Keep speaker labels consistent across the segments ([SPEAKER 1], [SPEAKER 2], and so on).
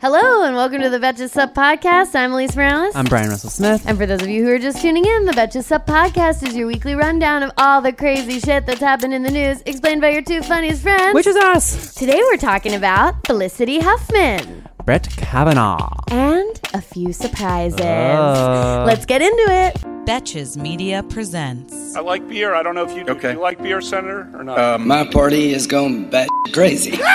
[SPEAKER 1] Hello and welcome to the Betches Sup podcast. I'm Alise Morales.
[SPEAKER 2] I'm Bryan Russell Smith.
[SPEAKER 1] and for those of you who are just tuning in, the Betches Sup podcast is your weekly rundown of all the crazy shit that's happened in the news, explained by your two funniest friends.
[SPEAKER 2] Which is us,
[SPEAKER 1] Today we're talking about Felicity Huffman
[SPEAKER 2] Brett Kavanaugh.
[SPEAKER 1] and a few surprises.
[SPEAKER 2] Uh.
[SPEAKER 1] Let's get into it.
[SPEAKER 3] Betches Media presents.
[SPEAKER 4] I like beer. I don't know if you do.
[SPEAKER 5] Okay.
[SPEAKER 4] You like beer, Senator, or not?
[SPEAKER 5] Uh, my party is going bat crazy.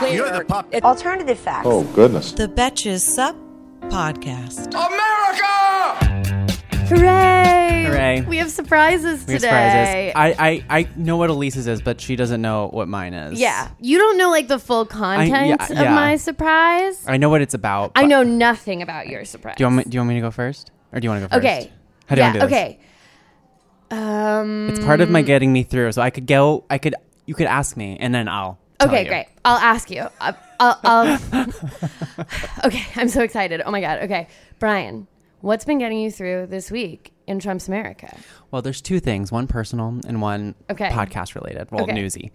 [SPEAKER 5] Ah! You're the pop.
[SPEAKER 6] Alternative facts.
[SPEAKER 7] Oh, goodness.
[SPEAKER 3] The Betches Sup Podcast. America!
[SPEAKER 1] Hooray!
[SPEAKER 2] Hooray.
[SPEAKER 1] We have surprises
[SPEAKER 2] We have
[SPEAKER 1] today.
[SPEAKER 2] surprises. I, I, I know what Alise's is, but she doesn't know what mine is.
[SPEAKER 1] yeah. You don't know like the full content
[SPEAKER 2] yeah,
[SPEAKER 1] of
[SPEAKER 2] yeah.
[SPEAKER 1] my surprise.
[SPEAKER 2] I know what it's about.
[SPEAKER 1] I
[SPEAKER 2] but-
[SPEAKER 1] know nothing about your surprise.
[SPEAKER 2] Do you, want me, do you want me to go first? Or do you want to go first?
[SPEAKER 1] Okay.
[SPEAKER 2] How do
[SPEAKER 1] yeah,
[SPEAKER 2] want to do this?
[SPEAKER 1] okay. Um
[SPEAKER 2] It's part of my getting me through. So I could go, I could, you could ask me, and then I'll.
[SPEAKER 1] Okay,
[SPEAKER 2] you.
[SPEAKER 1] great. I'll ask you. I'll, I'll, I'll Okay, I'm so excited. Oh my god. Okay. Bryan, what's been getting you through this week in Trump's America?
[SPEAKER 2] Well, there's two things one personal and one
[SPEAKER 1] Okay.
[SPEAKER 2] podcast related. Well,
[SPEAKER 1] Okay.
[SPEAKER 2] newsy.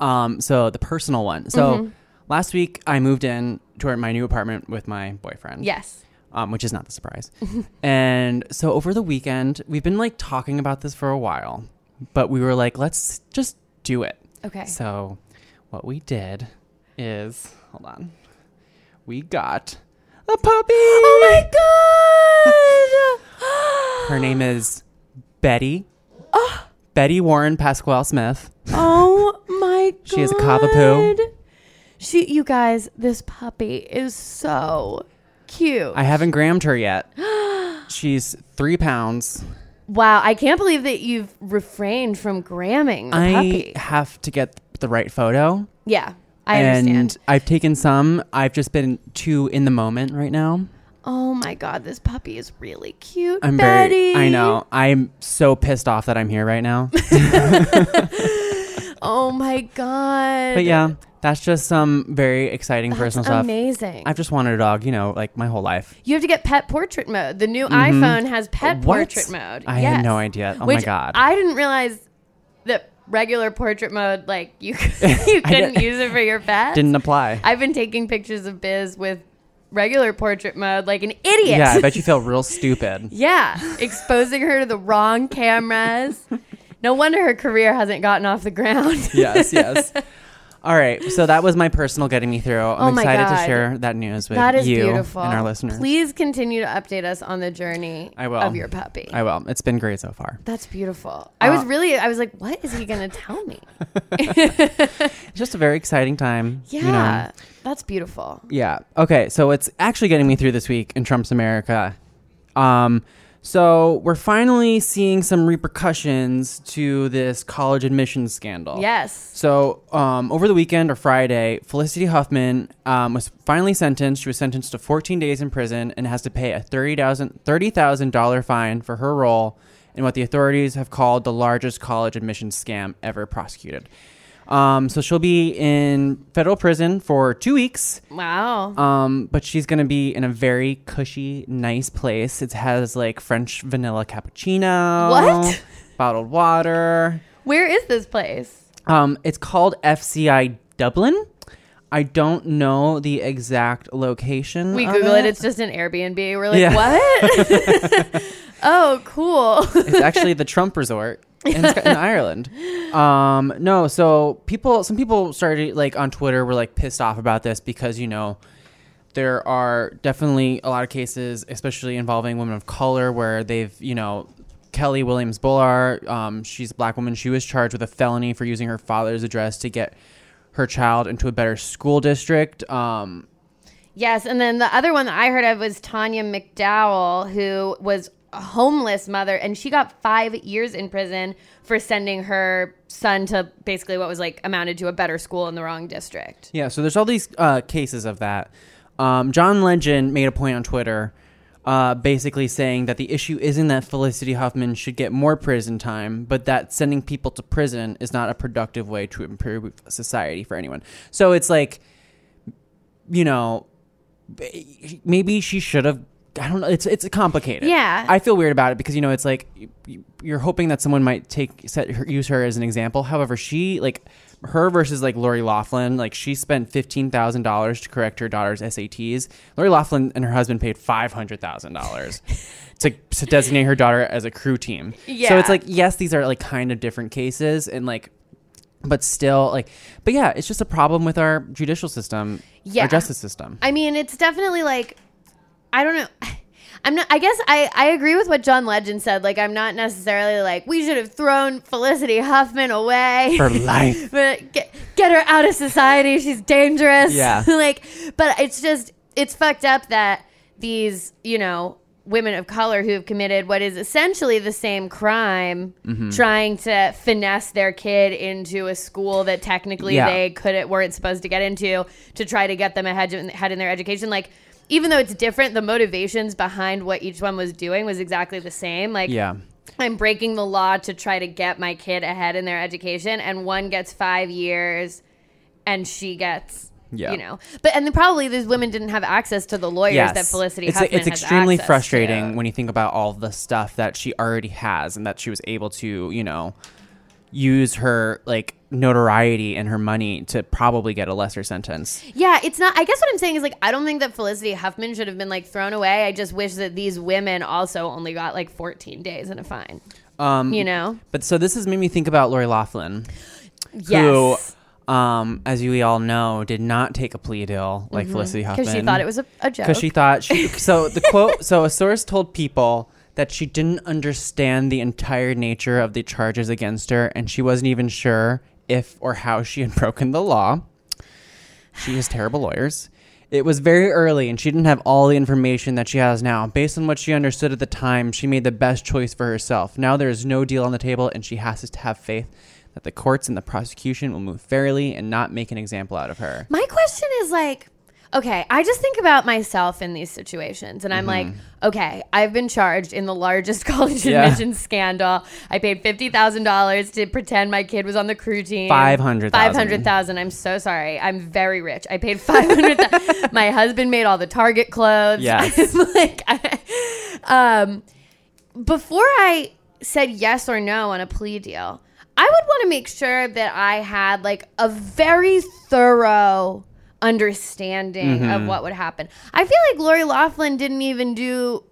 [SPEAKER 2] Um, so the personal one. So
[SPEAKER 1] Mm-hmm.
[SPEAKER 2] last week I moved in to my new apartment with my boyfriend.
[SPEAKER 1] Yes.
[SPEAKER 2] Um, which is not the surprise. and so over the weekend, we've been like talking about this for a while, but we were like, let's just do it.
[SPEAKER 1] Okay.
[SPEAKER 2] So what we did is, hold on, we got a puppy.
[SPEAKER 1] Oh my god.
[SPEAKER 2] Her name is Betty. Betty Warren Pasquale Smith.
[SPEAKER 1] Oh my god.
[SPEAKER 2] She is a cavapoo.
[SPEAKER 1] She you guys, this puppy is so cute.
[SPEAKER 2] I haven't grammed her yet. She's three pounds.
[SPEAKER 1] wow, I can't believe that you've refrained from gramming the
[SPEAKER 2] I
[SPEAKER 1] puppy.
[SPEAKER 2] have to get the right photo.
[SPEAKER 1] Yeah. I
[SPEAKER 2] and
[SPEAKER 1] understand.
[SPEAKER 2] I've taken some. I've just been too in the moment right now.
[SPEAKER 1] Oh my god, this puppy is really cute.
[SPEAKER 2] I'm
[SPEAKER 1] Betty.
[SPEAKER 2] very. I know. I'm so pissed off that I'm here right now.
[SPEAKER 1] Oh my god.
[SPEAKER 2] but yeah, that's just some very exciting
[SPEAKER 1] That's
[SPEAKER 2] personal stuff.
[SPEAKER 1] amazing.
[SPEAKER 2] I've just wanted a dog, you know, like my whole life.
[SPEAKER 1] you have to get pet portrait mode. The new iPhone has pet
[SPEAKER 2] Mm-hmm. What?
[SPEAKER 1] portrait mode.
[SPEAKER 2] I
[SPEAKER 1] Yes.
[SPEAKER 2] had no idea. Oh my God.
[SPEAKER 1] I didn't realize that regular portrait mode, like you, you couldn't use it for your pet.
[SPEAKER 2] Didn't apply.
[SPEAKER 1] I've been taking pictures of Biz with regular portrait mode like an idiot.
[SPEAKER 2] yeah, I bet you feel real stupid.
[SPEAKER 1] Yeah, exposing her to the wrong cameras. No wonder her career hasn't gotten off the ground.
[SPEAKER 2] yes, yes. All right, so that was my personal getting me through. I'm
[SPEAKER 1] Oh
[SPEAKER 2] excited
[SPEAKER 1] God.
[SPEAKER 2] to share that news with
[SPEAKER 1] that is
[SPEAKER 2] you
[SPEAKER 1] beautiful.
[SPEAKER 2] and our listeners.
[SPEAKER 1] Please continue to update us on the journey
[SPEAKER 2] I will.
[SPEAKER 1] of your puppy.
[SPEAKER 2] I will. It's been great so far.
[SPEAKER 1] That's beautiful. I was
[SPEAKER 2] Uh,
[SPEAKER 1] really, I was like, what is he going to tell me?
[SPEAKER 2] It's just a very exciting time.
[SPEAKER 1] Yeah,
[SPEAKER 2] You know?
[SPEAKER 1] that's beautiful.
[SPEAKER 2] Yeah. Okay. So it's actually getting me through this week in Trump's America. Um, so we're finally seeing some repercussions to this college admissions scandal.
[SPEAKER 1] Yes.
[SPEAKER 2] So um, over the weekend or Friday, Felicity Huffman um, was finally sentenced. She was sentenced to 14 days in prison and has to pay a $30,000 $30,000 fine for her role in what the authorities have called the largest college admissions scam ever prosecuted. Um, so she'll be in federal prison for two weeks.
[SPEAKER 1] Wow.
[SPEAKER 2] Um, but she's gonna be in a very cushy, nice place. It has like French vanilla cappuccino,
[SPEAKER 1] What?
[SPEAKER 2] bottled water.
[SPEAKER 1] Where is this place?
[SPEAKER 2] Um, it's called FCI Dublin. I don't know the exact location.
[SPEAKER 1] We Google it. It's just an Airbnb. We're like,
[SPEAKER 2] Yeah.
[SPEAKER 1] what? oh, cool.
[SPEAKER 2] it's actually the Trump Resort in, in Ireland. Um, no, so people, some people started like on Twitter were like pissed off about this because you know there are definitely a lot of cases, especially involving women of color, where they've you know. Kelley Williams-Bolar, um, she's a black woman. She was charged with a felony for using her father's address to get her child into a better school district. Um,
[SPEAKER 1] Yes, and then the other one that I heard of was Tanya McDowell, who was homeless mother, and she got five years in prison for sending her son to basically what was like amounted to a better school in the wrong district.
[SPEAKER 2] Yeah, so there's all these uh, cases of that. Um, John Legend made a point on Twitter, uh, basically saying that the issue isn't that Felicity Huffman should get more prison time, but that sending people to prison is not a productive way to improve society for anyone. So it's like, you know, maybe she should have. I don't know. It's it's complicated.
[SPEAKER 1] Yeah.
[SPEAKER 2] I feel weird about it because you know it's like you're hoping that someone might take set her, use her as an example. However, she like her versus like Lori Loughlin, like she spent fifteen thousand dollars to correct her daughter's SATs. Lori Loughlin and her husband paid five hundred thousand dollars to to designate her daughter as a crew team.
[SPEAKER 1] Yeah.
[SPEAKER 2] So it's like yes, these are like kind of different cases, and like, but still like, but yeah, it's just a problem with our judicial system,
[SPEAKER 1] Yeah.
[SPEAKER 2] our justice system.
[SPEAKER 1] I mean, it's definitely like I don't know. I'm not. I guess I I agree with what John Legend said. Like, I'm not necessarily like we should have thrown Felicity Huffman away
[SPEAKER 2] For life.
[SPEAKER 1] but get get her out of society. She's dangerous.
[SPEAKER 2] Yeah.
[SPEAKER 1] like, but it's just it's fucked up that these you know women of color who have committed what is essentially the same crime,
[SPEAKER 2] Mm-hmm.
[SPEAKER 1] trying to finesse their kid into a school that technically
[SPEAKER 2] Yeah.
[SPEAKER 1] they couldn't weren't supposed to get into to try to get them ahead in, ahead in their education. Like, even though it's different, the motivations behind what each one was doing was exactly the same. Like,
[SPEAKER 2] Yeah.
[SPEAKER 1] I'm breaking the law to try to get my kid ahead in their education, and one gets five years, and she gets,
[SPEAKER 2] Yeah.
[SPEAKER 1] you know. But and then probably these women didn't have access to the lawyers that Felicity
[SPEAKER 2] it's,
[SPEAKER 1] Huffman
[SPEAKER 2] it's extremely frustrating
[SPEAKER 1] to.
[SPEAKER 2] when you think about all the stuff that she already has and that she was able to you know use her like notoriety and her money to probably get a lesser sentence
[SPEAKER 1] Yeah, it's not. I guess what I'm saying is like I don't think that Felicity Huffman should have been like thrown away. I just wish that these women also only got like 14 days and a fine.
[SPEAKER 2] um
[SPEAKER 1] You know?
[SPEAKER 2] but so this has made me think about lori loughlin
[SPEAKER 1] Yes.
[SPEAKER 2] who um as you all know did not take a plea deal like felicity huffman
[SPEAKER 1] Because Mm-hmm. she thought it was a, a joke.
[SPEAKER 2] because she thought she so the quote so a source told people that she didn't understand the entire nature of the charges against her and she wasn't even sure if or how she had broken the law. She has terrible lawyers. It was very early and she didn't have all the information that she has now. Based on what she understood at the time she made the best choice for herself. Now there is no deal on the table and she has to have faith that the courts and the prosecution will move fairly and not make an example out of her
[SPEAKER 1] My question is like, okay, I just think about myself in these situations, and I'm like, okay, I've been charged in the largest college
[SPEAKER 2] Mm-hmm. Yeah.
[SPEAKER 1] admission scandal. I paid fifty thousand dollars to pretend my kid was on the crew team.
[SPEAKER 2] 500,000.
[SPEAKER 1] Five hundred thousand. I'm so sorry. I'm very rich. I paid five hundred. my husband made all the Target clothes.
[SPEAKER 2] Yes.
[SPEAKER 1] Like, I, um, before I said yes or no on a plea deal, I would want to make sure that I had like a very thorough understanding of what would happen. I feel like Lori Loughlin didn't even do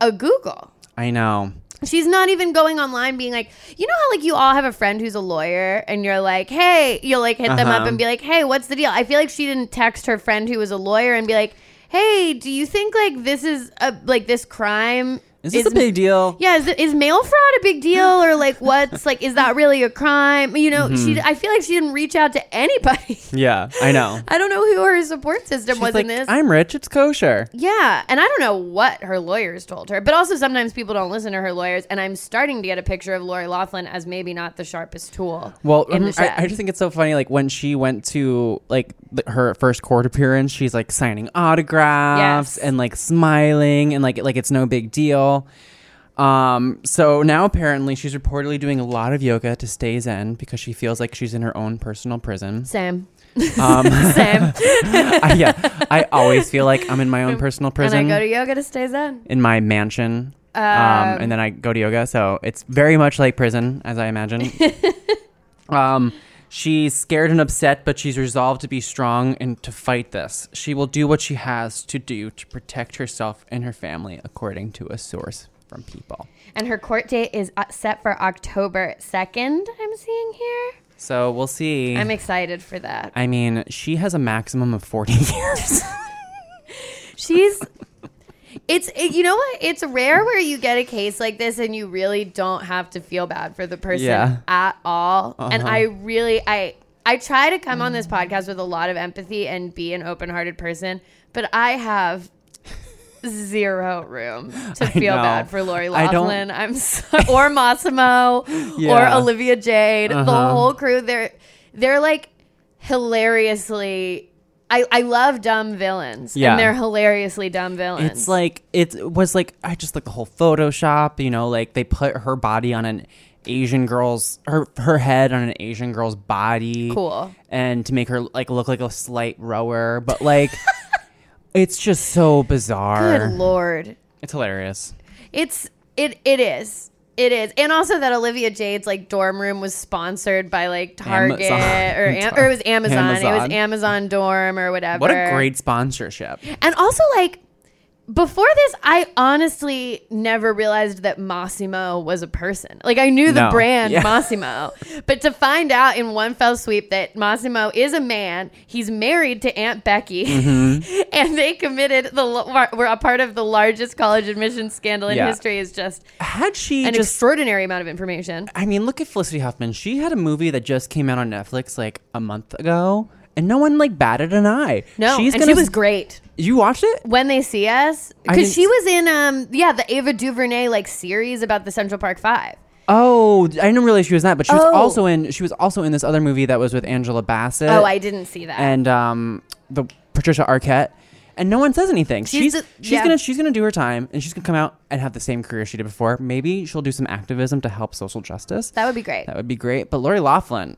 [SPEAKER 1] a Google.
[SPEAKER 2] i know
[SPEAKER 1] She's not even going online being like, you know how like you all have a friend who's a lawyer and you're like, hey, you'll like hit them up
[SPEAKER 2] Uh-huh.
[SPEAKER 1] and be like, hey, what's the deal? I feel like she didn't text her friend who was a lawyer and be like, hey, do you think like this is a like this crime
[SPEAKER 2] is this a big deal
[SPEAKER 1] yeah, is, is mail fraud a big deal or like what's like is that really a crime? You know,
[SPEAKER 2] Mm-hmm.
[SPEAKER 1] she I feel like she didn't reach out to anybody.
[SPEAKER 2] Yeah, I know.
[SPEAKER 1] I don't know who her support system
[SPEAKER 2] She's
[SPEAKER 1] was
[SPEAKER 2] like,
[SPEAKER 1] in this.
[SPEAKER 2] I'm rich. It's kosher.
[SPEAKER 1] yeah, and I don't know what her lawyers told her, but also sometimes people don't listen to her lawyers, and I'm starting to get a picture of Lori Loughlin as maybe not the sharpest tool.
[SPEAKER 2] Well,
[SPEAKER 1] the
[SPEAKER 2] um. I, I just think it's so funny. Like when she went to like th- her first court appearance, she's like signing autographs
[SPEAKER 1] Yes.
[SPEAKER 2] and like smiling and like like it's no big deal. Um, so now apparently she's reportedly doing a lot of yoga to stay zen because she feels like she's in her own personal prison.
[SPEAKER 1] Same,
[SPEAKER 2] Um,
[SPEAKER 1] same.
[SPEAKER 2] I, yeah, I always feel like I'm in my own personal prison.
[SPEAKER 1] And I go to yoga to stay zen.
[SPEAKER 2] in my mansion. Um, and then I go to yoga, so it's very much like prison, as I imagine. um, she's scared and upset, but she's resolved to be strong and to fight this. She will do what she has to do to protect herself and her family, according to a source from People.
[SPEAKER 1] And her court date is uh, set for October 2nd, I'm seeing here.
[SPEAKER 2] So we'll see.
[SPEAKER 1] I'm excited for that.
[SPEAKER 2] I mean, she has a maximum of 40 years.
[SPEAKER 1] She's. It's it, you know what it's rare where you get a case like this and you really don't have to feel bad for the person
[SPEAKER 2] Yeah.
[SPEAKER 1] at all. And
[SPEAKER 2] Uh-huh.
[SPEAKER 1] I really I I try to come on this podcast with a lot of empathy and be an open-hearted person, but I have zero room to feel bad for Lori Loughlin. I'm so, or Mossimo
[SPEAKER 2] Yeah.
[SPEAKER 1] or Olivia Jade. The
[SPEAKER 2] Uh-huh.
[SPEAKER 1] whole crew they're they're like hilariously I, I love dumb villains.
[SPEAKER 2] Yeah.
[SPEAKER 1] And they're hilariously dumb villains.
[SPEAKER 2] It's like it was like I just like the whole Photoshop, you know, like they put her body on an Asian girl's her her head on an Asian girl's body.
[SPEAKER 1] Cool.
[SPEAKER 2] And to make her like look like a slight rower, but like it's just so bizarre.
[SPEAKER 1] Good lord.
[SPEAKER 2] It's hilarious.
[SPEAKER 1] It's it it is. It is, and also that Olivia Jade's like dorm room was sponsored by like Target
[SPEAKER 2] Amazon.
[SPEAKER 1] or Am- or it was Amazon. It was Amazon dorm or whatever.
[SPEAKER 2] What a great sponsorship.
[SPEAKER 1] And also, like, before this, I honestly never realized that Mossimo was a person. Like, I knew the
[SPEAKER 2] No.
[SPEAKER 1] brand
[SPEAKER 2] Yeah.
[SPEAKER 1] Mossimo, but to find out in one fell sweep that Mossimo is a man, he's married to Aunt Becky,
[SPEAKER 2] Mm-hmm.
[SPEAKER 1] and they committed the were a part of the largest college admissions scandal in
[SPEAKER 2] Yeah.
[SPEAKER 1] history is just
[SPEAKER 2] Had she
[SPEAKER 1] an
[SPEAKER 2] just
[SPEAKER 1] extraordinary amount of information.
[SPEAKER 2] I mean, look at Felicity Huffman. She had a movie that just came out on Netflix like a month ago, and no one like batted an eye.
[SPEAKER 1] No,
[SPEAKER 2] she's
[SPEAKER 1] and
[SPEAKER 2] gonna.
[SPEAKER 1] she was great.
[SPEAKER 2] You watched it?
[SPEAKER 1] When they see us, because she was in um yeah the Ava DuVernay like series about the Central Park Five.
[SPEAKER 2] Oh, I didn't realize she was in that, but she was
[SPEAKER 1] Oh.
[SPEAKER 2] also in. She was also in this other movie that was with Angela Bassett.
[SPEAKER 1] Oh, I didn't see that.
[SPEAKER 2] and um the Patricia Arquette. And no one says anything.
[SPEAKER 1] She's
[SPEAKER 2] She's
[SPEAKER 1] the-
[SPEAKER 2] she's
[SPEAKER 1] yeah.
[SPEAKER 2] gonna she's gonna do her time, and she's gonna come out and have the same career she did before. Maybe she'll do some activism to help social justice.
[SPEAKER 1] that would be great.
[SPEAKER 2] That would be great. But Lori Loughlin,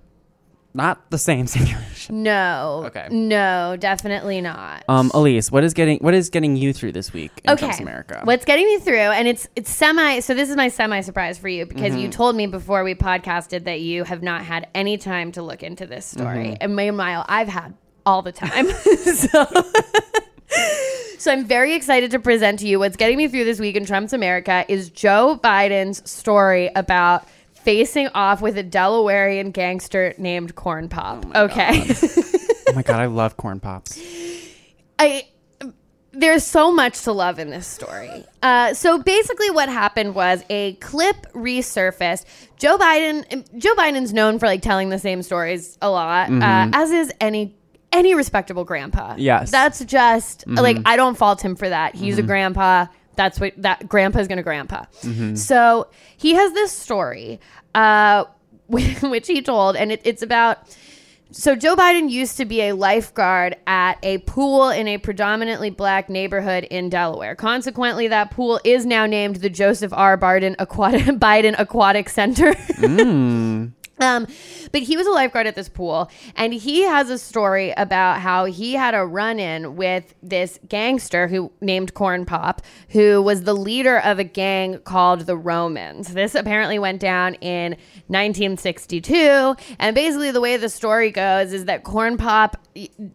[SPEAKER 2] not the same situation.
[SPEAKER 1] No.
[SPEAKER 2] Okay.
[SPEAKER 1] No, definitely not.
[SPEAKER 2] Um, Alise, what is getting what is getting you through this week in
[SPEAKER 1] okay.
[SPEAKER 2] Trump's America?
[SPEAKER 1] What's getting me through, and it's it's semi. So this is my semi surprise for you because
[SPEAKER 2] Mm-hmm.
[SPEAKER 1] you told me before we podcasted that you have not had any time to look into this story,
[SPEAKER 2] Mm-hmm.
[SPEAKER 1] and meanwhile, I've had all the time. so. So I'm very excited to present to you what's getting me through this week in Trump's America is Joe Biden's story about facing off with a Delawarean gangster named Corn Pop. okay.
[SPEAKER 2] oh my god, I love corn pops.
[SPEAKER 1] I there's so much to love in this story. Uh, so basically, what happened was a clip resurfaced. Joe Biden, Joe Biden's known for like telling the same stories a lot, uh, as is any any respectable grandpa.
[SPEAKER 2] Yes.
[SPEAKER 1] that's just like I don't fault him for that. He's a grandpa. That's what that grandpa's gonna grandpa. So he has this story, uh, which he told, and it, it's about so Joe Biden used to be a lifeguard at a pool in a predominantly black neighborhood in Delaware. Consequently, that pool is now named the Joseph R. Biden Aquatic, Biden Aquatic Center. Um, but he was a lifeguard at this pool, and he has a story about how he had a run-in with this gangster who named Corn Pop, who was the leader of a gang called the Romans. This apparently went down in 1962, and basically the way the story goes is that Corn Pop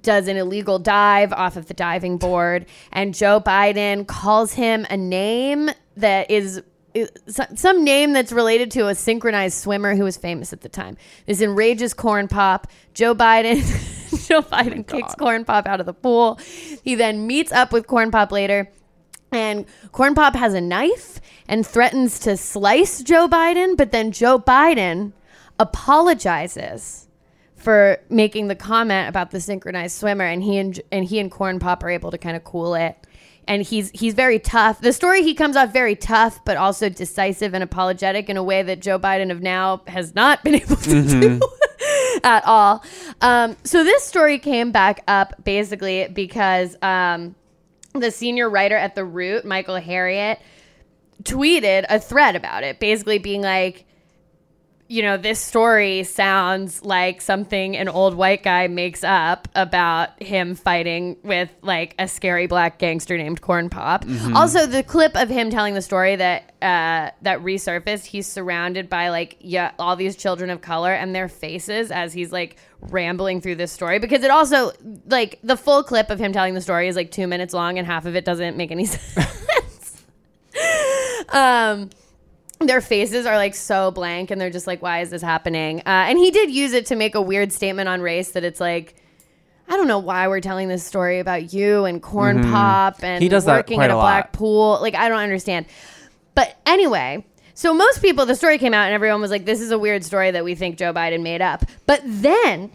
[SPEAKER 1] does an illegal dive off of the diving board, and Joe Biden calls him a name that is some name that's related to a synchronized swimmer who was famous at the time. This enrages Corn Pop. Joe Biden, Joe oh Biden kicks Corn Pop out of the pool. He then meets up with Corn Pop later, and Corn Pop has a knife and threatens to slice Joe Biden. But then Joe Biden apologizes for making the comment about the synchronized swimmer, and he and, and he and Corn Pop are able to kind of cool it and he's he's very tough. The story he comes off very tough, but also decisive and apologetic in a way that Joe Biden of now has not been able to do at all. Um, so this story came back up basically because um, the senior writer at the Root, Michael Harriot, tweeted a thread about it, basically being like you know, this story sounds like something an old white guy makes up about him fighting with like a scary black gangster named Corn Pop. Also, the clip of him telling the story that uh, that resurfaced, he's surrounded by like yeah, all these children of color and their faces as he's like rambling through this story because it also like the full clip of him telling the story is like two minutes long and half of it doesn't make any sense. um their faces are like so blank and they're just like why is this happening? Uh, and he did use it to make a weird statement on race that it's like i don't know why we're telling this story about you and corn pop and
[SPEAKER 2] Mm-hmm. He does
[SPEAKER 1] working at a,
[SPEAKER 2] a
[SPEAKER 1] black pool. Like i don't understand. But anyway so most people the story came out and everyone was like this is a weird story that we think joe biden made up. But then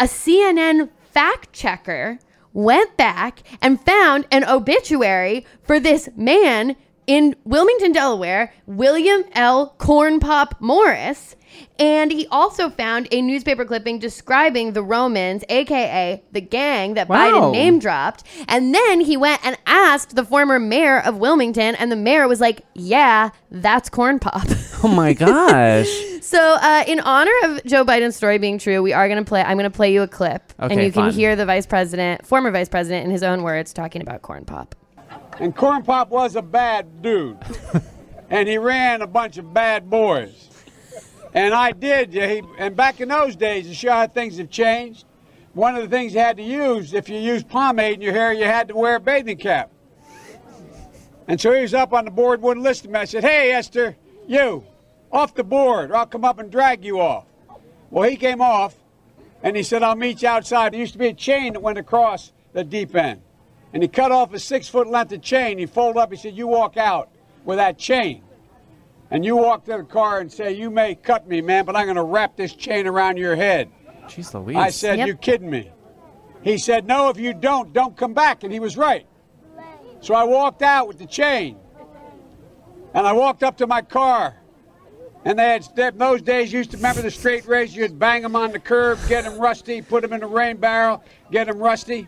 [SPEAKER 1] a cnn fact checker went back and found an obituary for this man in Wilmington, Delaware, William L. Corn Pop Morris. And he also found a newspaper clipping describing the Romans, aka the gang that
[SPEAKER 2] Wow.
[SPEAKER 1] Biden name dropped. And then he went and asked the former mayor of Wilmington, and the mayor was like, Yeah, that's Corn Pop.
[SPEAKER 2] Oh my gosh.
[SPEAKER 1] So, uh, in honor of Joe Biden's story being true, we are going to play. I'm going to play you a clip, and
[SPEAKER 2] Okay,
[SPEAKER 1] you can hear the vice president, former vice president, in his own words, talking about corn pop.
[SPEAKER 6] And Corn Pop was a bad dude. and he ran a bunch of bad boys. And I did. Yeah, he, and back in those days, to show how things have changed, one of the things you had to use, if you used pomade in your hair, you had to wear a bathing cap. And so he was up on the board, wouldn't listen to me. I said, Hey, Esther, you, off the board, or I'll come up and drag you off. Well, he came off, and he said, I'll meet you outside. There used to be a chain that went across the deep end. And he cut off a six foot length of chain. He folded up, he said, You walk out with that chain. And you walk to the car and say, You may cut me, man, but I'm going to wrap this chain around your head.
[SPEAKER 2] Jeez Louise.
[SPEAKER 6] I said,
[SPEAKER 1] Yep.
[SPEAKER 6] You kidding me? He said, No, if you don't, don't come back. And he was right. So I walked out with the chain. And I walked up to my car. And they had, in those days, you used to remember the straight race. You'd bang them on the curb, get them rusty, put them in the rain barrel, get them rusty.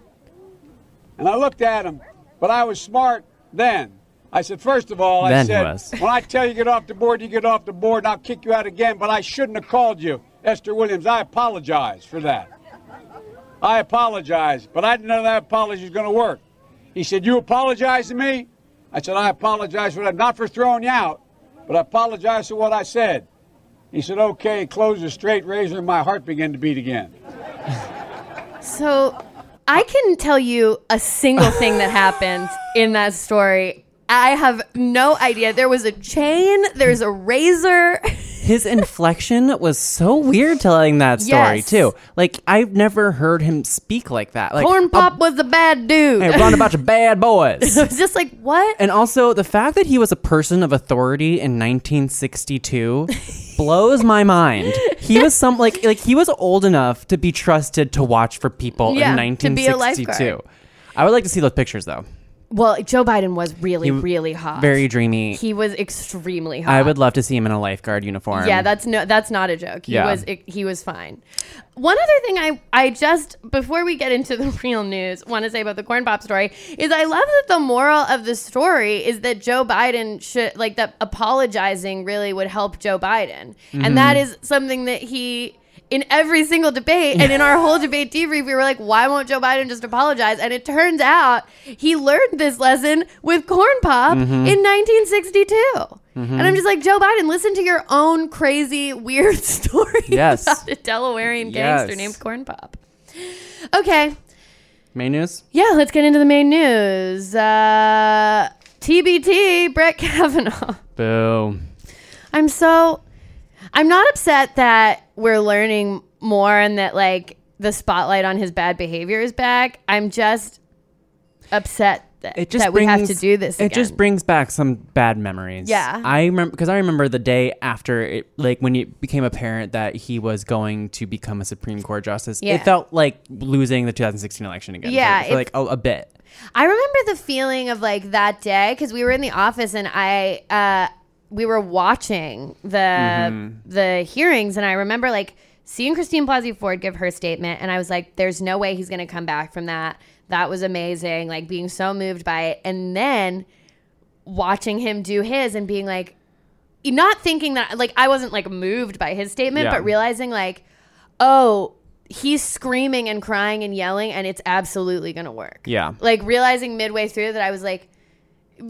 [SPEAKER 6] And I looked at him, but I was smart then. I said, first of all, I
[SPEAKER 2] Then he
[SPEAKER 6] said,
[SPEAKER 2] was.
[SPEAKER 6] when I tell you get off the board, you get off the board, and I'll kick you out again. But I shouldn't have called you, Esther Williams. I apologize for that. I apologize, but I didn't know that apology was going to work. He said, You apologize to me? I said, I apologize for that, not for throwing you out, but I apologize for what I said. He said, Okay, close the straight razor, and my heart began to beat again.
[SPEAKER 1] So I can tell you a single thing that happened in that story. I have no idea. There was a chain, there's a razor.
[SPEAKER 2] His inflection was so weird telling that story
[SPEAKER 1] Yes.
[SPEAKER 2] too. Like I've never heard him speak like that. Like
[SPEAKER 1] Corn Pop was a bad dude.
[SPEAKER 2] Hey, run a bunch of bad boys.
[SPEAKER 1] it was just like, what?
[SPEAKER 2] And also the fact that he was a person of authority in 1962 blows my mind. He was some like like he was old enough to be trusted to watch for people
[SPEAKER 1] Yeah,
[SPEAKER 2] in
[SPEAKER 1] to be a
[SPEAKER 2] 1962.
[SPEAKER 1] lifeguard.
[SPEAKER 2] I would like to see those pictures though.
[SPEAKER 1] Well, Joe Biden was really, really hot.
[SPEAKER 2] Very dreamy.
[SPEAKER 1] He was extremely hot.
[SPEAKER 2] I would love to see him in a lifeguard uniform.
[SPEAKER 1] Yeah, that's no, that's not a joke. He
[SPEAKER 2] Yeah.
[SPEAKER 1] was he was fine. One other thing I I just before we get into the real news want to say about the corn pop story is I love that the moral of the story is that Joe Biden should like that apologizing really would help Joe Biden, and that mm-hmm. is something that he. In every single debate and in our whole debate debrief, we were like, why won't Joe Biden just apologize? And it turns out he learned this lesson with Corn Pop in 1962. And I'm just like, Joe Biden, listen to your own crazy, weird story
[SPEAKER 2] Yes.
[SPEAKER 1] about a Delawarean gangster
[SPEAKER 2] Yes.
[SPEAKER 1] named Corn Pop. Okay,
[SPEAKER 2] Main news?
[SPEAKER 1] yeah, let's get into the main news. Uh, TBT, Brett Kavanaugh.
[SPEAKER 2] Boo.
[SPEAKER 1] I'm so, I'm not upset that we're learning more and that like the spotlight on his bad behavior is back. I'm just upset that,
[SPEAKER 2] It just
[SPEAKER 1] that
[SPEAKER 2] brings,
[SPEAKER 1] we have to do this.
[SPEAKER 2] It just brings back some bad memories.
[SPEAKER 1] Yeah.
[SPEAKER 2] I remember because I remember the day after it, like when it became apparent that he was going to become a Supreme Court justice.
[SPEAKER 1] Yeah.
[SPEAKER 2] It felt like losing the 2016 election again.
[SPEAKER 1] Yeah,
[SPEAKER 2] for, for like a, a bit.
[SPEAKER 1] I remember the feeling of like that day because we were in the office and I uh, we were watching the
[SPEAKER 2] Mm-hmm.
[SPEAKER 1] the hearings and I remember like seeing Christine Blasey Ford give her statement and I was like, "There's no way he's going to come back from that." That was amazing, like being so moved by it, and then watching him do his and being like, not thinking that like I wasn't like moved by his statement,
[SPEAKER 2] Yeah.
[SPEAKER 1] but realizing like, oh, he's screaming and crying and yelling, and it's absolutely gonna work.
[SPEAKER 2] Yeah.
[SPEAKER 1] Like realizing midway through that I was like,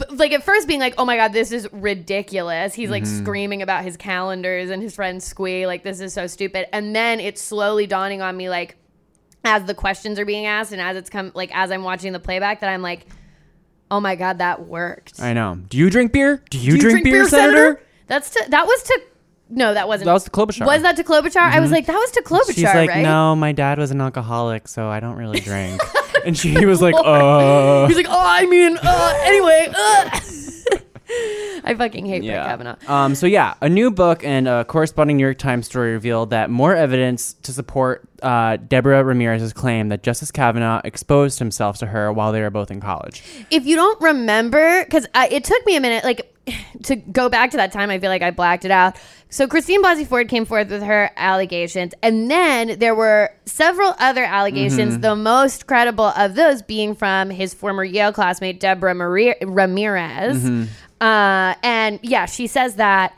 [SPEAKER 1] like at first being like, oh my god, this is ridiculous. He's like
[SPEAKER 2] Mm-hmm.
[SPEAKER 1] screaming about his calendars and his friend Squi, like this is so stupid. And then it's slowly dawning on me like. As the questions are being asked, and as it's come, like as I'm watching the playback, that I'm like, "Oh my god, that worked."
[SPEAKER 2] I know. Do you drink beer? Do you,
[SPEAKER 1] Do
[SPEAKER 2] drink, beer, Senator?
[SPEAKER 1] That's to that was to no, that wasn't.
[SPEAKER 2] That was to Klobuchar.
[SPEAKER 1] Was that to Klobuchar? I was like, that was to Klobuchar,
[SPEAKER 2] She's like,
[SPEAKER 1] right?
[SPEAKER 2] no, my dad was an alcoholic, so I don't really drink. and she was like, uh.
[SPEAKER 1] He's like, oh, I mean, uh, anyway. Uh. I fucking hate Brett Kavanaugh.
[SPEAKER 2] Um, so yeah, a new book and a corresponding New York Times story revealed that more evidence to support uh, Deborah Ramirez's claim that Justice Kavanaugh exposed himself to her while they were both in college.
[SPEAKER 1] If you don't remember, because it took me a minute, like to go back to that time, I feel like I blacked it out. So Christine Blasey Ford came forth with her allegations, and then there were several other allegations. The most credible of those being from his former Yale classmate Deborah Maria Ramirez. Uh, and yeah, she says that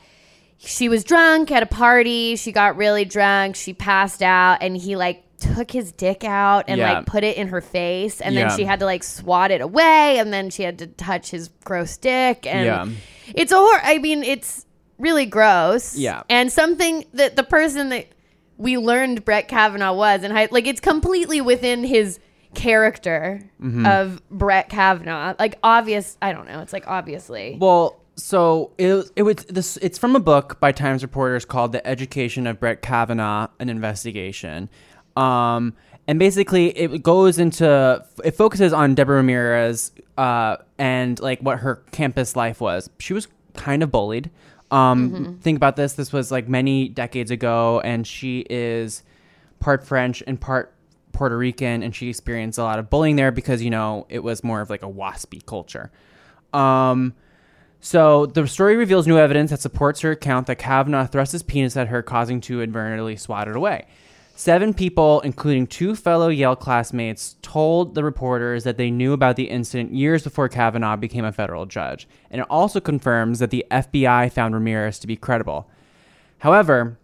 [SPEAKER 1] she was drunk at a party. She got really drunk. She passed out, and he like took his dick out and
[SPEAKER 2] Yeah.
[SPEAKER 1] like put it in her face and
[SPEAKER 2] Yeah.
[SPEAKER 1] then she had to like swat it away and then she had to touch his gross dick and
[SPEAKER 2] Yeah.
[SPEAKER 1] it's a hor I mean it's really gross.
[SPEAKER 2] Yeah.
[SPEAKER 1] And something that the person that we learned Brett Kavanaugh was and like it's completely within his character
[SPEAKER 2] Mm-hmm.
[SPEAKER 1] of Brett Kavanaugh. Like obvious I don't know, it's like obviously.
[SPEAKER 2] Well, so it it was this. It's from a book by Times reporters called "The Education of Brett Kavanaugh: An Investigation," um, and basically it goes into it focuses on Deborah Ramirez uh, and like what her campus life was. She was kind of bullied. Um, Think about this. This was like many decades ago, and she is part French and part Puerto Rican, and she experienced a lot of bullying there because you know it was more of like a waspy culture. Um, so the story reveals new evidence that supports her account that Kavanaugh thrust his penis at her, causing to inadvertently swat it away. Seven people, including two fellow Yale classmates, told the reporters that they knew about the incident years before Kavanaugh became a federal judge. And it also confirms that the FBI found Ramirez to be credible. However,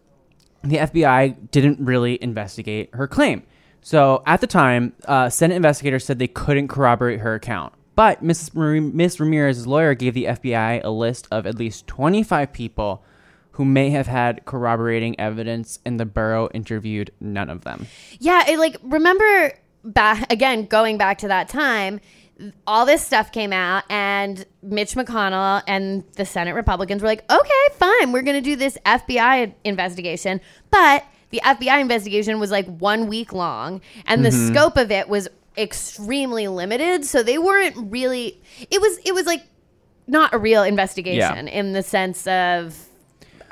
[SPEAKER 2] the FBI didn't really investigate her claim. So at the time, uh, Senate investigators said they couldn't corroborate her account. But Miss Ramirez's lawyer gave the FBI a list of at least 25 people who may have had corroborating evidence, and the borough interviewed none of them.
[SPEAKER 1] Yeah, it, like remember back again going back to that time, all this stuff came out, and Mitch McConnell and the Senate Republicans were like, "Okay, fine, we're going to do this FBI investigation," but the FBI investigation was like one week long, and the mm-hmm. scope of it was extremely limited. So they weren't really. It was. It was like not a real investigation in the sense of.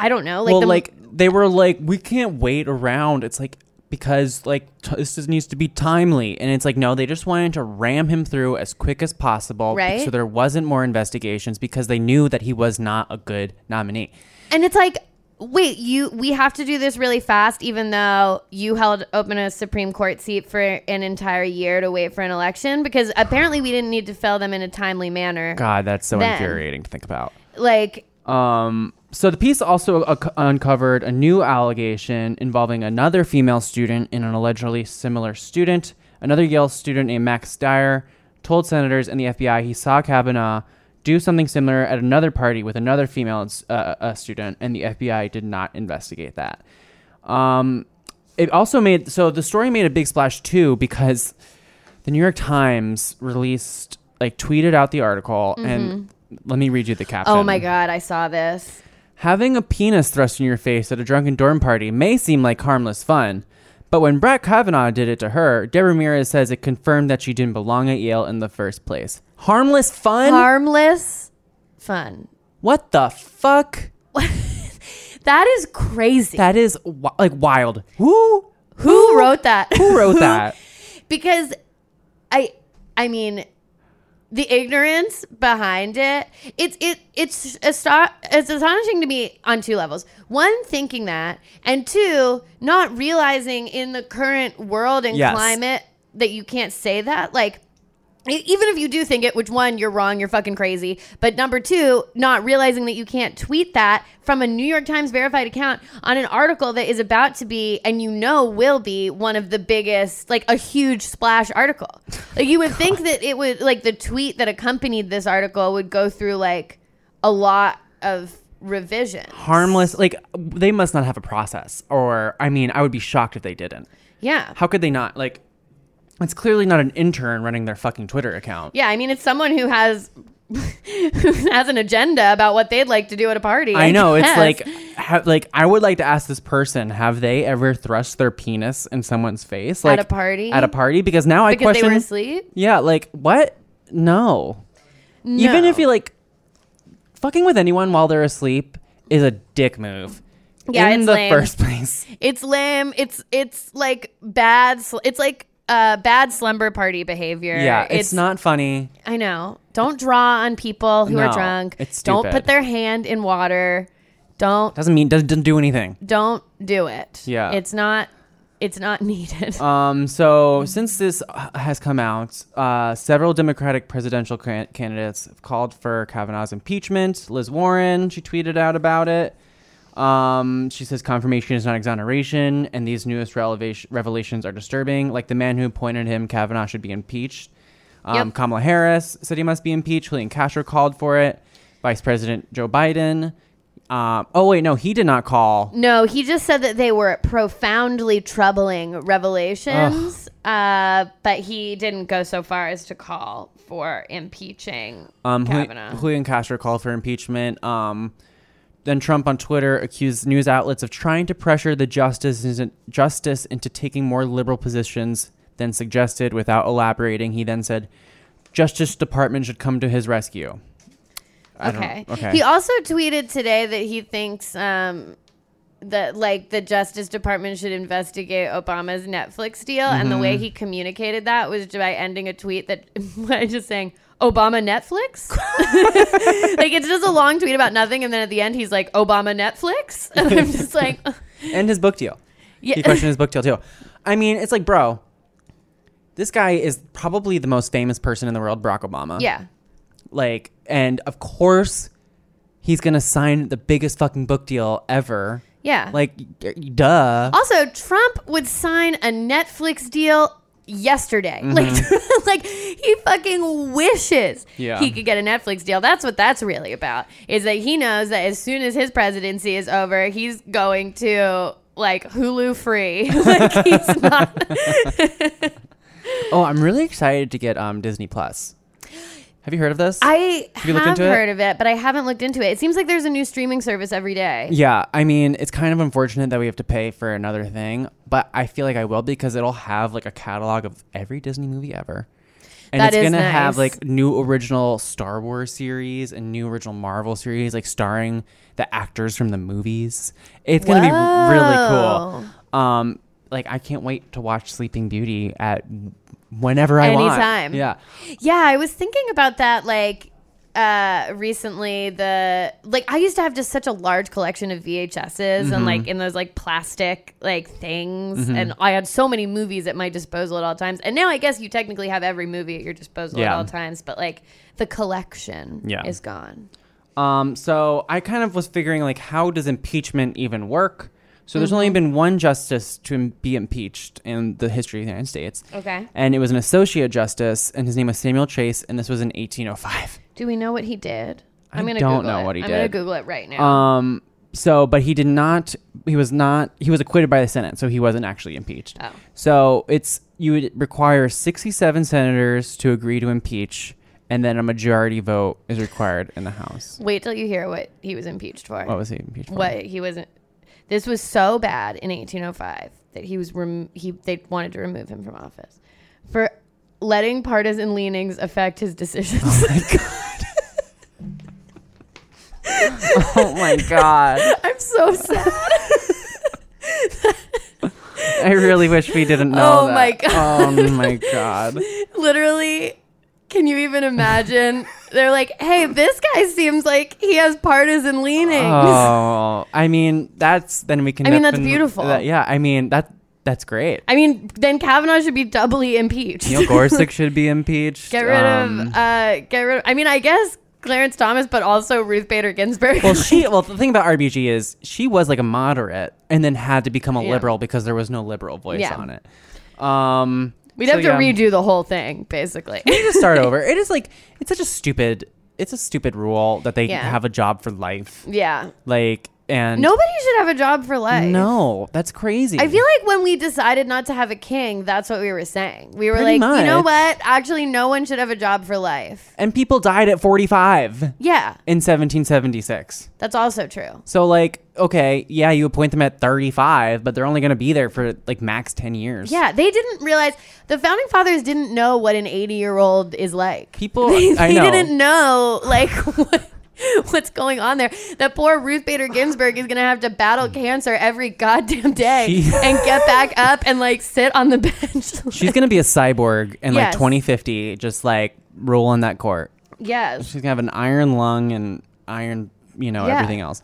[SPEAKER 1] I don't know, like
[SPEAKER 2] well,
[SPEAKER 1] the,
[SPEAKER 2] like they were like, we can't wait around. It's like because like t- this is- needs to be timely, and it's like no, they just wanted to ram him through as quick as possible,
[SPEAKER 1] Right.
[SPEAKER 2] So there wasn't more investigations because they knew that he was not a good nominee.
[SPEAKER 1] And it's like, wait, you we have to do this really fast, even though you held open a Supreme Court seat for an entire year to wait for an election, because apparently we didn't need to fill them in a timely manner.
[SPEAKER 2] God, that's so
[SPEAKER 1] Then.
[SPEAKER 2] infuriating to think about.
[SPEAKER 1] Like,
[SPEAKER 2] Um, so the piece also uncovered a new allegation involving another female student and an allegedly similar student. Another Yale student named Max Stier told senators and the FBI he saw Kavanaugh do something similar at another party with another female uh, student, and the FBI did not investigate that. Um, it also made so the story made a big splash too because the New York Times released like tweeted out the article and let me read you the caption.
[SPEAKER 1] oh my god, I saw this.
[SPEAKER 2] Having a penis thrust in your face at a drunken dorm party may seem like harmless fun, but when Brett Kavanaugh did it to her, Deborah Ramirez says it confirmed that she didn't belong at Yale in the first place. Harmless fun?
[SPEAKER 1] Harmless fun.
[SPEAKER 2] what the fuck?
[SPEAKER 1] That is crazy.
[SPEAKER 2] That is wi- like wild. Who
[SPEAKER 1] Who wrote that?
[SPEAKER 2] who wrote that?
[SPEAKER 1] because I I mean the ignorance behind it it's it it's ast- it's astonishing to me on two levels one thinking that and two not realizing in the current world and
[SPEAKER 2] Yes.
[SPEAKER 1] climate that you can't say that like even if you do think it which one you're wrong you're fucking crazy. But number two not realizing that you can't tweet that from a new york times verified account on an article that is about to be and you know will be one of the biggest like a huge splash article. Like you would think that it would like the tweet that accompanied this article would go through like a lot of revision
[SPEAKER 2] Harmless like they must not have a process or I mean, I would be shocked if they didn't.
[SPEAKER 1] yeah.
[SPEAKER 2] How could they not? Like it's clearly not an intern running their fucking Twitter account.
[SPEAKER 1] yeah i mean it's someone who has who has an agenda about what they'd like to do at a party
[SPEAKER 2] I know it's like, ha- like I would like to ask this person: Have they ever thrust their penis in someone's face, like
[SPEAKER 1] a party?
[SPEAKER 2] At a party, because now I
[SPEAKER 1] because
[SPEAKER 2] question.
[SPEAKER 1] they were asleep
[SPEAKER 2] Yeah, like what? No. Even if you like, fucking with anyone while they're asleep is a dick move.
[SPEAKER 1] Yeah,
[SPEAKER 2] in the
[SPEAKER 1] lame.
[SPEAKER 2] first place.
[SPEAKER 1] It's lame. It's it's like bad. Sl- it's like uh, bad slumber party behavior.
[SPEAKER 2] Yeah, it's, not funny.
[SPEAKER 1] I know. Don't draw on people who
[SPEAKER 2] No,
[SPEAKER 1] are drunk.
[SPEAKER 2] it's
[SPEAKER 1] Don't put their hand in water. Don't
[SPEAKER 2] Doesn't mean doesn't, doesn't do anything.
[SPEAKER 1] don't do it.
[SPEAKER 2] Yeah.
[SPEAKER 1] it's not. It's not needed.
[SPEAKER 2] Um, so since this uh, has come out, uh, several Democratic presidential can- candidates have called for Kavanaugh's impeachment. Liz Warren, she tweeted out about it. Um, she says confirmation is not exoneration, and these newest relevation, revelations are disturbing. Like the man who appointed him, Kavanaugh, should be impeached. Um,
[SPEAKER 1] Yep.
[SPEAKER 2] Kamala Harris said he must be impeached. Julian Castro called for it. Vice President Joe Biden. Um, oh wait, no, he did not call.
[SPEAKER 1] No, he just said that they were profoundly troubling revelations, uh, but he didn't go so far as to call for impeaching
[SPEAKER 2] Um,
[SPEAKER 1] Kavanaugh.
[SPEAKER 2] Julian Castro called for impeachment. Um, then Trump on Twitter accused news outlets of trying to pressure the justice justice into taking more liberal positions than suggested. Without elaborating, he then said, "Justice Department should come to his rescue."
[SPEAKER 1] Okay.
[SPEAKER 2] okay.
[SPEAKER 1] He also tweeted today that he thinks um, that like the Justice Department should investigate Obama's Netflix deal, and the
[SPEAKER 2] Mm-hmm.
[SPEAKER 1] way he communicated that was by ending a tweet that by just saying. Obama Netflix? like it's just a long tweet about nothing, and then at the end he's like Obama Netflix, and I'm just like,
[SPEAKER 2] and his book deal.
[SPEAKER 1] yeah,
[SPEAKER 2] He questioned his book deal too. I mean, it's like, bro, this guy is probably the most famous person in the world, Barack Obama.
[SPEAKER 1] yeah,
[SPEAKER 2] Like, and of course, he's gonna sign the biggest fucking book deal ever.
[SPEAKER 1] Yeah.
[SPEAKER 2] Like, duh.
[SPEAKER 1] Also, Trump would sign a Netflix deal yesterday. Like, like he fucking wishes
[SPEAKER 2] Mm-hmm. Yeah.
[SPEAKER 1] he could get a Netflix deal. That's what that's really about. Is that he knows that as soon as his presidency is over, he's going to like Hulu free. like he's not.
[SPEAKER 2] Oh, I'm really excited to get um Disney Plus. Have you heard of this?
[SPEAKER 1] I
[SPEAKER 2] you
[SPEAKER 1] have
[SPEAKER 2] into it?
[SPEAKER 1] heard of it, but I haven't looked into it. It seems like there's a new streaming service every day.
[SPEAKER 2] yeah, I mean, it's kind of unfortunate that we have to pay for another thing, but I feel like I will because it'll have like a catalog of every Disney movie ever. And
[SPEAKER 1] That
[SPEAKER 2] it's gonna have like new original Star Wars series and new original Marvel series, like starring the actors from the movies. It's gonna be really cool. Um, like I can't wait to watch Sleeping Beauty at whenever I want.
[SPEAKER 1] Anytime.
[SPEAKER 2] Yeah.
[SPEAKER 1] Yeah, I was thinking about that like uh recently the like I used to have just such a large collection of VHSs
[SPEAKER 2] Mm-hmm.
[SPEAKER 1] and like in those like plastic like things and I had so many movies at my disposal at all times. And now I guess you technically have every movie at your disposal at all times, but like the collection
[SPEAKER 2] Yeah.
[SPEAKER 1] is gone.
[SPEAKER 2] Um, so I kind of was figuring like, how does impeachment even work? So there's only been one justice to im- be impeached in the history of the United States,
[SPEAKER 1] Okay.
[SPEAKER 2] and it was an associate justice, and his name was Samuel Chase, and this was in 1805.
[SPEAKER 1] Do we know what he did?
[SPEAKER 2] I
[SPEAKER 1] I'm gonna
[SPEAKER 2] don't
[SPEAKER 1] Google
[SPEAKER 2] know
[SPEAKER 1] it.
[SPEAKER 2] what he
[SPEAKER 1] I'm gonna
[SPEAKER 2] did.
[SPEAKER 1] Google it right now.
[SPEAKER 2] Um, so but he did not. He was not. He was acquitted by the Senate, so he wasn't actually impeached.
[SPEAKER 1] Oh.
[SPEAKER 2] So it's you would require 67 senators to agree to impeach, and then a majority vote is required in the House.
[SPEAKER 1] Wait till you hear what he was impeached for.
[SPEAKER 2] What was he impeached for?
[SPEAKER 1] what he wasn't this was so bad in 1805 that he was rem- he they wanted to remove him from office for letting partisan leanings affect his decisions
[SPEAKER 2] Oh my god. oh my god.
[SPEAKER 1] i'm so sad
[SPEAKER 2] I really wish we didn't know
[SPEAKER 1] Oh
[SPEAKER 2] that.
[SPEAKER 1] my God.
[SPEAKER 2] Oh my god.
[SPEAKER 1] literally can you even imagine they're like hey this guy seems like he has partisan leanings
[SPEAKER 2] Oh, I mean that's then we can.
[SPEAKER 1] I mean, that's beautiful.
[SPEAKER 2] that- yeah, I mean that that's great.
[SPEAKER 1] i mean then kavanaugh should be doubly impeached
[SPEAKER 2] Neil Gorsuch should be impeached.
[SPEAKER 1] get rid
[SPEAKER 2] Um,
[SPEAKER 1] of uh get rid of i mean i guess clarence thomas but also ruth bader ginsburg
[SPEAKER 2] Well, she. Well, the thing about RBG is she was like a moderate, and then had to become a
[SPEAKER 1] Yeah.
[SPEAKER 2] liberal because there was no liberal voice
[SPEAKER 1] Yeah.
[SPEAKER 2] on it. Um,
[SPEAKER 1] We'd
[SPEAKER 2] so,
[SPEAKER 1] have to
[SPEAKER 2] yeah.
[SPEAKER 1] redo the whole thing, basically.
[SPEAKER 2] We need to start over. It is like it's such a stupid. It's a stupid rule that they
[SPEAKER 1] Yeah.
[SPEAKER 2] have a job for life.
[SPEAKER 1] yeah.
[SPEAKER 2] Like and
[SPEAKER 1] Nobody should have a job for life.
[SPEAKER 2] No, that's crazy.
[SPEAKER 1] I feel like when we decided not to have a king, that's what we were saying. We were
[SPEAKER 2] Pretty
[SPEAKER 1] like, you know what? Actually, no one should have a job for life.
[SPEAKER 2] and people died at 45
[SPEAKER 1] Yeah,
[SPEAKER 2] in 1776.
[SPEAKER 1] that's also true.
[SPEAKER 2] So like, okay, yeah, you appoint them at 35, but they're only going to be there for like max 10 years.
[SPEAKER 1] Yeah, they didn't realize the founding fathers didn't know what an 80 year old is like.
[SPEAKER 2] People-
[SPEAKER 1] they,
[SPEAKER 2] I
[SPEAKER 1] they
[SPEAKER 2] know.
[SPEAKER 1] didn't know like what, what's going on there. That poor Ruth Bader Ginsburg is gonna have to battle cancer every goddamn day
[SPEAKER 2] She-
[SPEAKER 1] and get back up and like sit on the bench.
[SPEAKER 2] She's going to be a cyborg in like
[SPEAKER 1] Yes.
[SPEAKER 2] 2050 just like ruling that court.
[SPEAKER 1] yes,
[SPEAKER 2] She's going to have an iron lung and iron, you know,
[SPEAKER 1] Yeah.
[SPEAKER 2] everything else.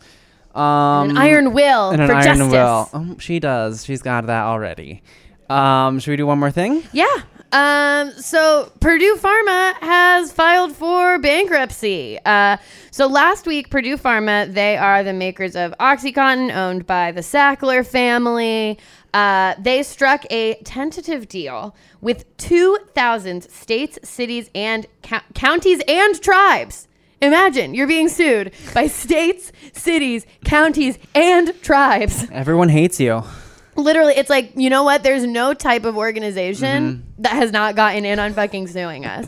[SPEAKER 2] Um
[SPEAKER 1] an iron will
[SPEAKER 2] and an
[SPEAKER 1] for
[SPEAKER 2] iron
[SPEAKER 1] justice.
[SPEAKER 2] will. Oh, she does. She's got that already. Um should we do one more thing?
[SPEAKER 1] Yeah. Um, so Purdue Pharma has filed for bankruptcy. Uh, so last week, Purdue Pharma, they are the makers of OxyContin, owned by the Sackler family. Uh, they struck a tentative deal with 2,000 states, cities, and co- counties and tribes. Imagine you're being sued by states, cities, counties, and tribes.
[SPEAKER 2] Everyone hates you.
[SPEAKER 1] Literally, it's like, you know what? There's no type of organization that has not gotten in on fucking suing us.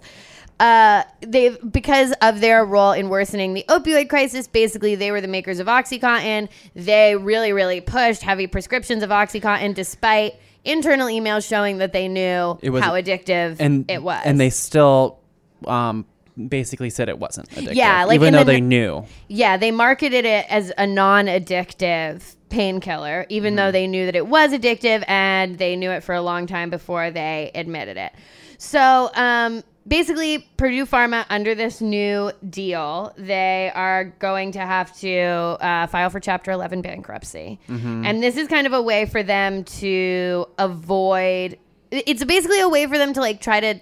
[SPEAKER 1] Uh, they've because of their role in worsening the opioid crisis. Basically, they were the makers of OxyContin. They really, really pushed heavy prescriptions of OxyContin, despite internal emails showing that they knew
[SPEAKER 2] It was-
[SPEAKER 1] how addictive
[SPEAKER 2] And
[SPEAKER 1] it was.
[SPEAKER 2] And they still um, basically said it wasn't addictive.
[SPEAKER 1] Yeah, like
[SPEAKER 2] even though
[SPEAKER 1] the-
[SPEAKER 2] they knew.
[SPEAKER 1] Yeah, they marketed it as a non-addictive painkiller, even though they knew that it was addictive, and they knew it for a long time before they admitted it. So, um, basically, Purdue Pharma, under this new deal, they are going to have to uh, file for Chapter 11 bankruptcy, and this is kind of a way for them to avoid. It's basically a way for them to like try to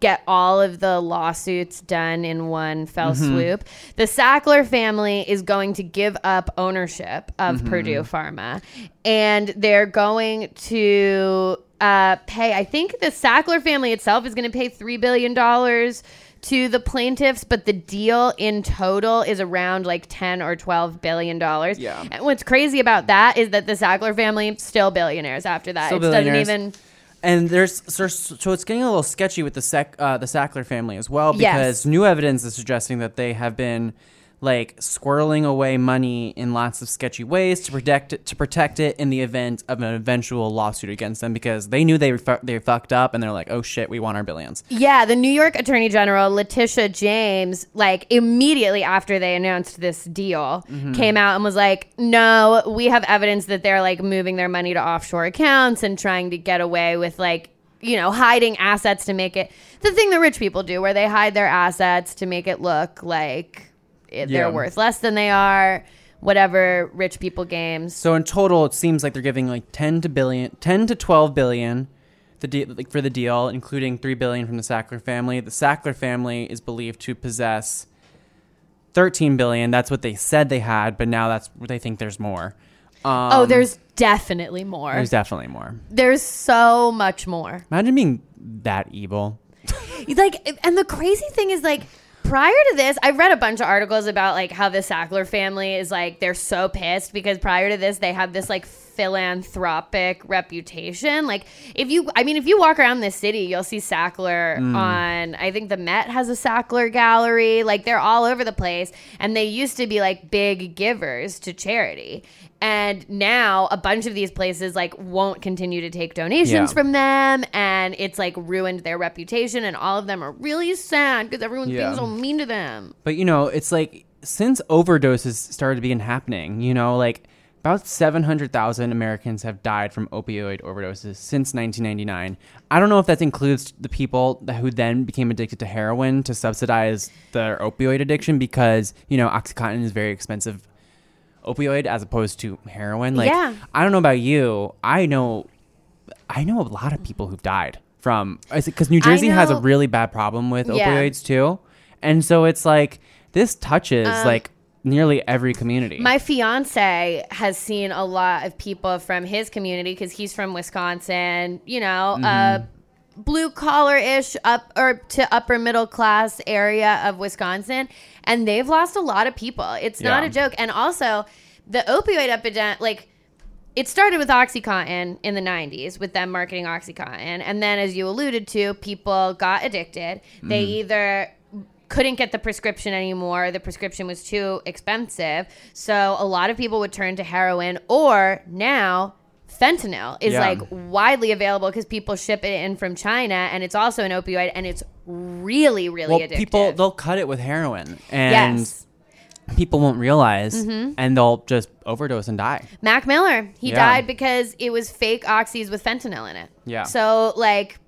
[SPEAKER 1] get all of the lawsuits done in one fell swoop. The Sackler family is going to give up ownership of Purdue Pharma, and they're going to uh, pay. I think the Sackler family itself is going to pay three billion dollars to the plaintiffs, but the deal in total is around like ten or twelve billion dollars.
[SPEAKER 2] Yeah.
[SPEAKER 1] And what's crazy about that is that the Sackler family still billionaires after that.
[SPEAKER 2] Still
[SPEAKER 1] it doesn't even.
[SPEAKER 2] And there's so, so it's getting a little sketchy with the sec uh, the Sackler family as well because
[SPEAKER 1] Yes.
[SPEAKER 2] new evidence is suggesting that they have been like squirreling away money in lots of sketchy ways to protect it to protect it in the event of an eventual lawsuit against them because they knew they were they fucked up and they're like oh shit we want our billions.
[SPEAKER 1] Yeah, the New York Attorney General Letitia James, like immediately after they announced this deal, mm-hmm. came out and was like, "No, we have evidence that they're like moving their money to offshore accounts and trying to get away with like." You know, hiding assets to make it the thing that rich people do, where they hide their assets to make it look like
[SPEAKER 2] Yeah.
[SPEAKER 1] they're worth less than they are. Whatever rich people games.
[SPEAKER 2] So in total, it seems like they're giving like ten to billion, ten to twelve billion, the de- like for the deal, including three billion from the Sackler family. The Sackler family is believed to possess thirteen billion. That's what they said they had, but now that's what they think there's more. Um,
[SPEAKER 1] oh, there's definitely more.
[SPEAKER 2] there's definitely more.
[SPEAKER 1] there's so much more.
[SPEAKER 2] Imagine being that evil.
[SPEAKER 1] like and the crazy thing is like prior to this i read a bunch of articles about like how the sackler family is like they're so pissed because prior to this they have this like philanthropic reputation. Like if you i mean if you walk around this city you'll see sackler mm. on i think the met has a sackler gallery. Like they're all over the place. And they used to be like big givers to charity and now a bunch of these places like won't continue to take donations
[SPEAKER 2] Yeah.
[SPEAKER 1] from them and it's like ruined their reputation and all of them are really sad because everyone's
[SPEAKER 2] Yeah.
[SPEAKER 1] being so mean to them
[SPEAKER 2] But you know, it's like since overdoses started to begin happening, you know, like about 700,000 Americans have died from opioid overdoses since 1999. I don't know if that includes the people that who then became addicted to heroin to subsidize their opioid addiction because, you know, Oxycontin is very expensive opioid as opposed to heroin. Like
[SPEAKER 1] Yeah.
[SPEAKER 2] I don't know about you, I know I know a lot of people who've died from because New Jersey has a really bad problem with
[SPEAKER 1] Yeah.
[SPEAKER 2] opioids too, and so it's like this touches like nearly every community.
[SPEAKER 1] my fiance has seen a lot of people from his community because he's from wisconsin you know uh blue collar ish up or to upper middle class area of wisconsin and they've lost a lot of people it's not
[SPEAKER 2] Yeah.
[SPEAKER 1] a joke and also the opioid epidemic like it started with OxyContin in the 90s with them marketing OxyContin. And then, as you alluded to, people got addicted. They mm. either couldn't get the prescription anymore, the prescription was too expensive. So, a lot of people would turn to heroin, or now, fentanyl is
[SPEAKER 2] Yeah.
[SPEAKER 1] like widely available because people ship it in from China and it's also an opioid and it's really, really
[SPEAKER 2] well,
[SPEAKER 1] addictive.
[SPEAKER 2] people they'll cut it with heroin, and
[SPEAKER 1] yes.
[SPEAKER 2] people won't realize,
[SPEAKER 1] Mm-hmm.
[SPEAKER 2] and they'll just overdose and die.
[SPEAKER 1] Mac Miller, he
[SPEAKER 2] Yeah.
[SPEAKER 1] died because it was fake oxys with fentanyl in it.
[SPEAKER 2] Yeah.
[SPEAKER 1] So like,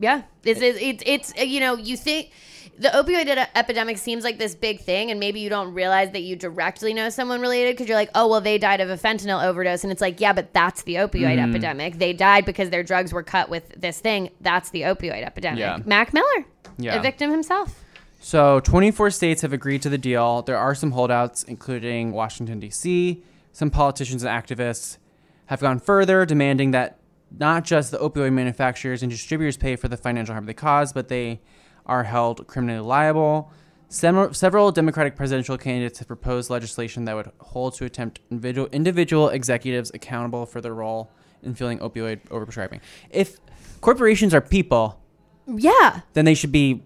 [SPEAKER 1] yeah, it's it's it's, it's you know you think the opioid epidemic seems like this big thing, and maybe you don't realize that you directly know someone related because you're like, oh, well, they died of a fentanyl overdose. And it's like, yeah, but that's the opioid
[SPEAKER 2] Mm-hmm.
[SPEAKER 1] epidemic. They died because their drugs were cut with this thing. That's the opioid epidemic.
[SPEAKER 2] Yeah.
[SPEAKER 1] Mac Miller,
[SPEAKER 2] Yeah.
[SPEAKER 1] a victim himself.
[SPEAKER 2] So, 24 states have agreed to the deal. There are some holdouts, including Washington, D.C. Some politicians and activists have gone further, demanding that not just the opioid manufacturers and distributors pay for the financial harm they cause, but they are held criminally liable. Sem- several Democratic presidential candidates have proposed legislation that would hold to attempt individual, individual executives accountable for their role in filling opioid overprescribing. If corporations are people,
[SPEAKER 1] Yeah.
[SPEAKER 2] then they should be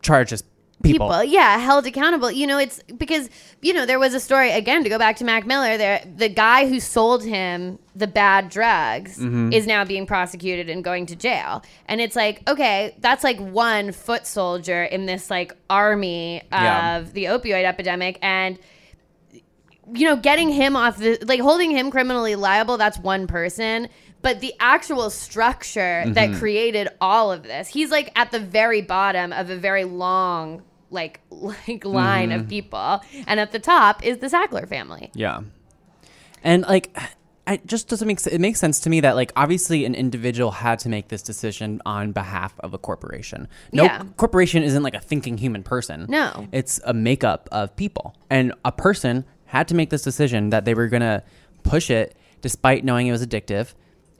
[SPEAKER 2] charged as people.
[SPEAKER 1] people. yeah held accountable you know it's because you know there was a story again to go back to mac miller there the guy who sold him the bad drugs
[SPEAKER 2] Mm-hmm.
[SPEAKER 1] is now being prosecuted and going to jail and it's like okay that's like one foot soldier in this like army of
[SPEAKER 2] Yeah.
[SPEAKER 1] the opioid epidemic and you know, getting him off the like holding him criminally liable, that's one person. But the actual structure that mm-hmm. created all of this, he's like at the very bottom of a very long like like line of mm-hmm. people. And at the top is the Sackler family.
[SPEAKER 2] Yeah. And like it just doesn't make sense. It makes sense to me that like obviously an individual had to make this decision on behalf of a corporation. No
[SPEAKER 1] Yeah.
[SPEAKER 2] corporation isn't like a thinking human person.
[SPEAKER 1] No.
[SPEAKER 2] It's a makeup of people. And a person had to make this decision that they were going to push it despite knowing it was addictive.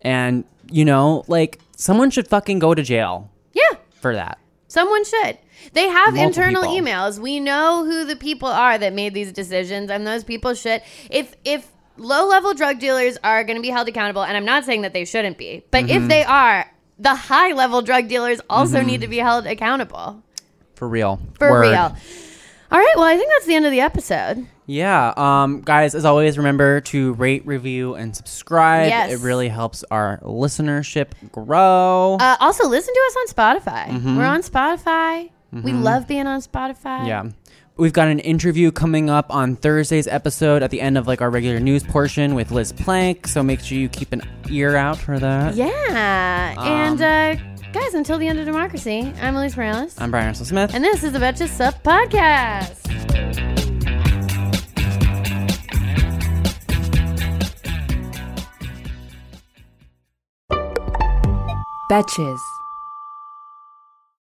[SPEAKER 2] And you know, like someone should fucking go to jail
[SPEAKER 1] Yeah.
[SPEAKER 2] for that.
[SPEAKER 1] Someone should. They have
[SPEAKER 2] Multiple
[SPEAKER 1] internal
[SPEAKER 2] people.
[SPEAKER 1] emails. We know who the people are that made these decisions, and those people should. If if low level drug dealers are going to be held accountable, and I'm not saying that they shouldn't be, but
[SPEAKER 2] Mm-hmm.
[SPEAKER 1] if they are, the high level drug dealers also need to be held accountable
[SPEAKER 2] For real.
[SPEAKER 1] for
[SPEAKER 2] Word.
[SPEAKER 1] real. All right. Well, I think that's the end of the episode.
[SPEAKER 2] Yeah. Um, guys, as always, remember to rate, review, and subscribe.
[SPEAKER 1] Yes.
[SPEAKER 2] It really helps our listenership grow.
[SPEAKER 1] Uh, also, listen to us on Spotify. We're on Spotify. We love being on Spotify.
[SPEAKER 2] yeah. We've got an interview coming up on Thursday's episode at the end of like our regular news portion with Liz Plank. So make sure you keep an ear out for that.
[SPEAKER 1] Yeah. and uh, guys, until the end of democracy, I'm Alise Morales.
[SPEAKER 2] I'm Bryan Russell Smith.
[SPEAKER 1] And this is the Betches Sup podcast.
[SPEAKER 7] Betches.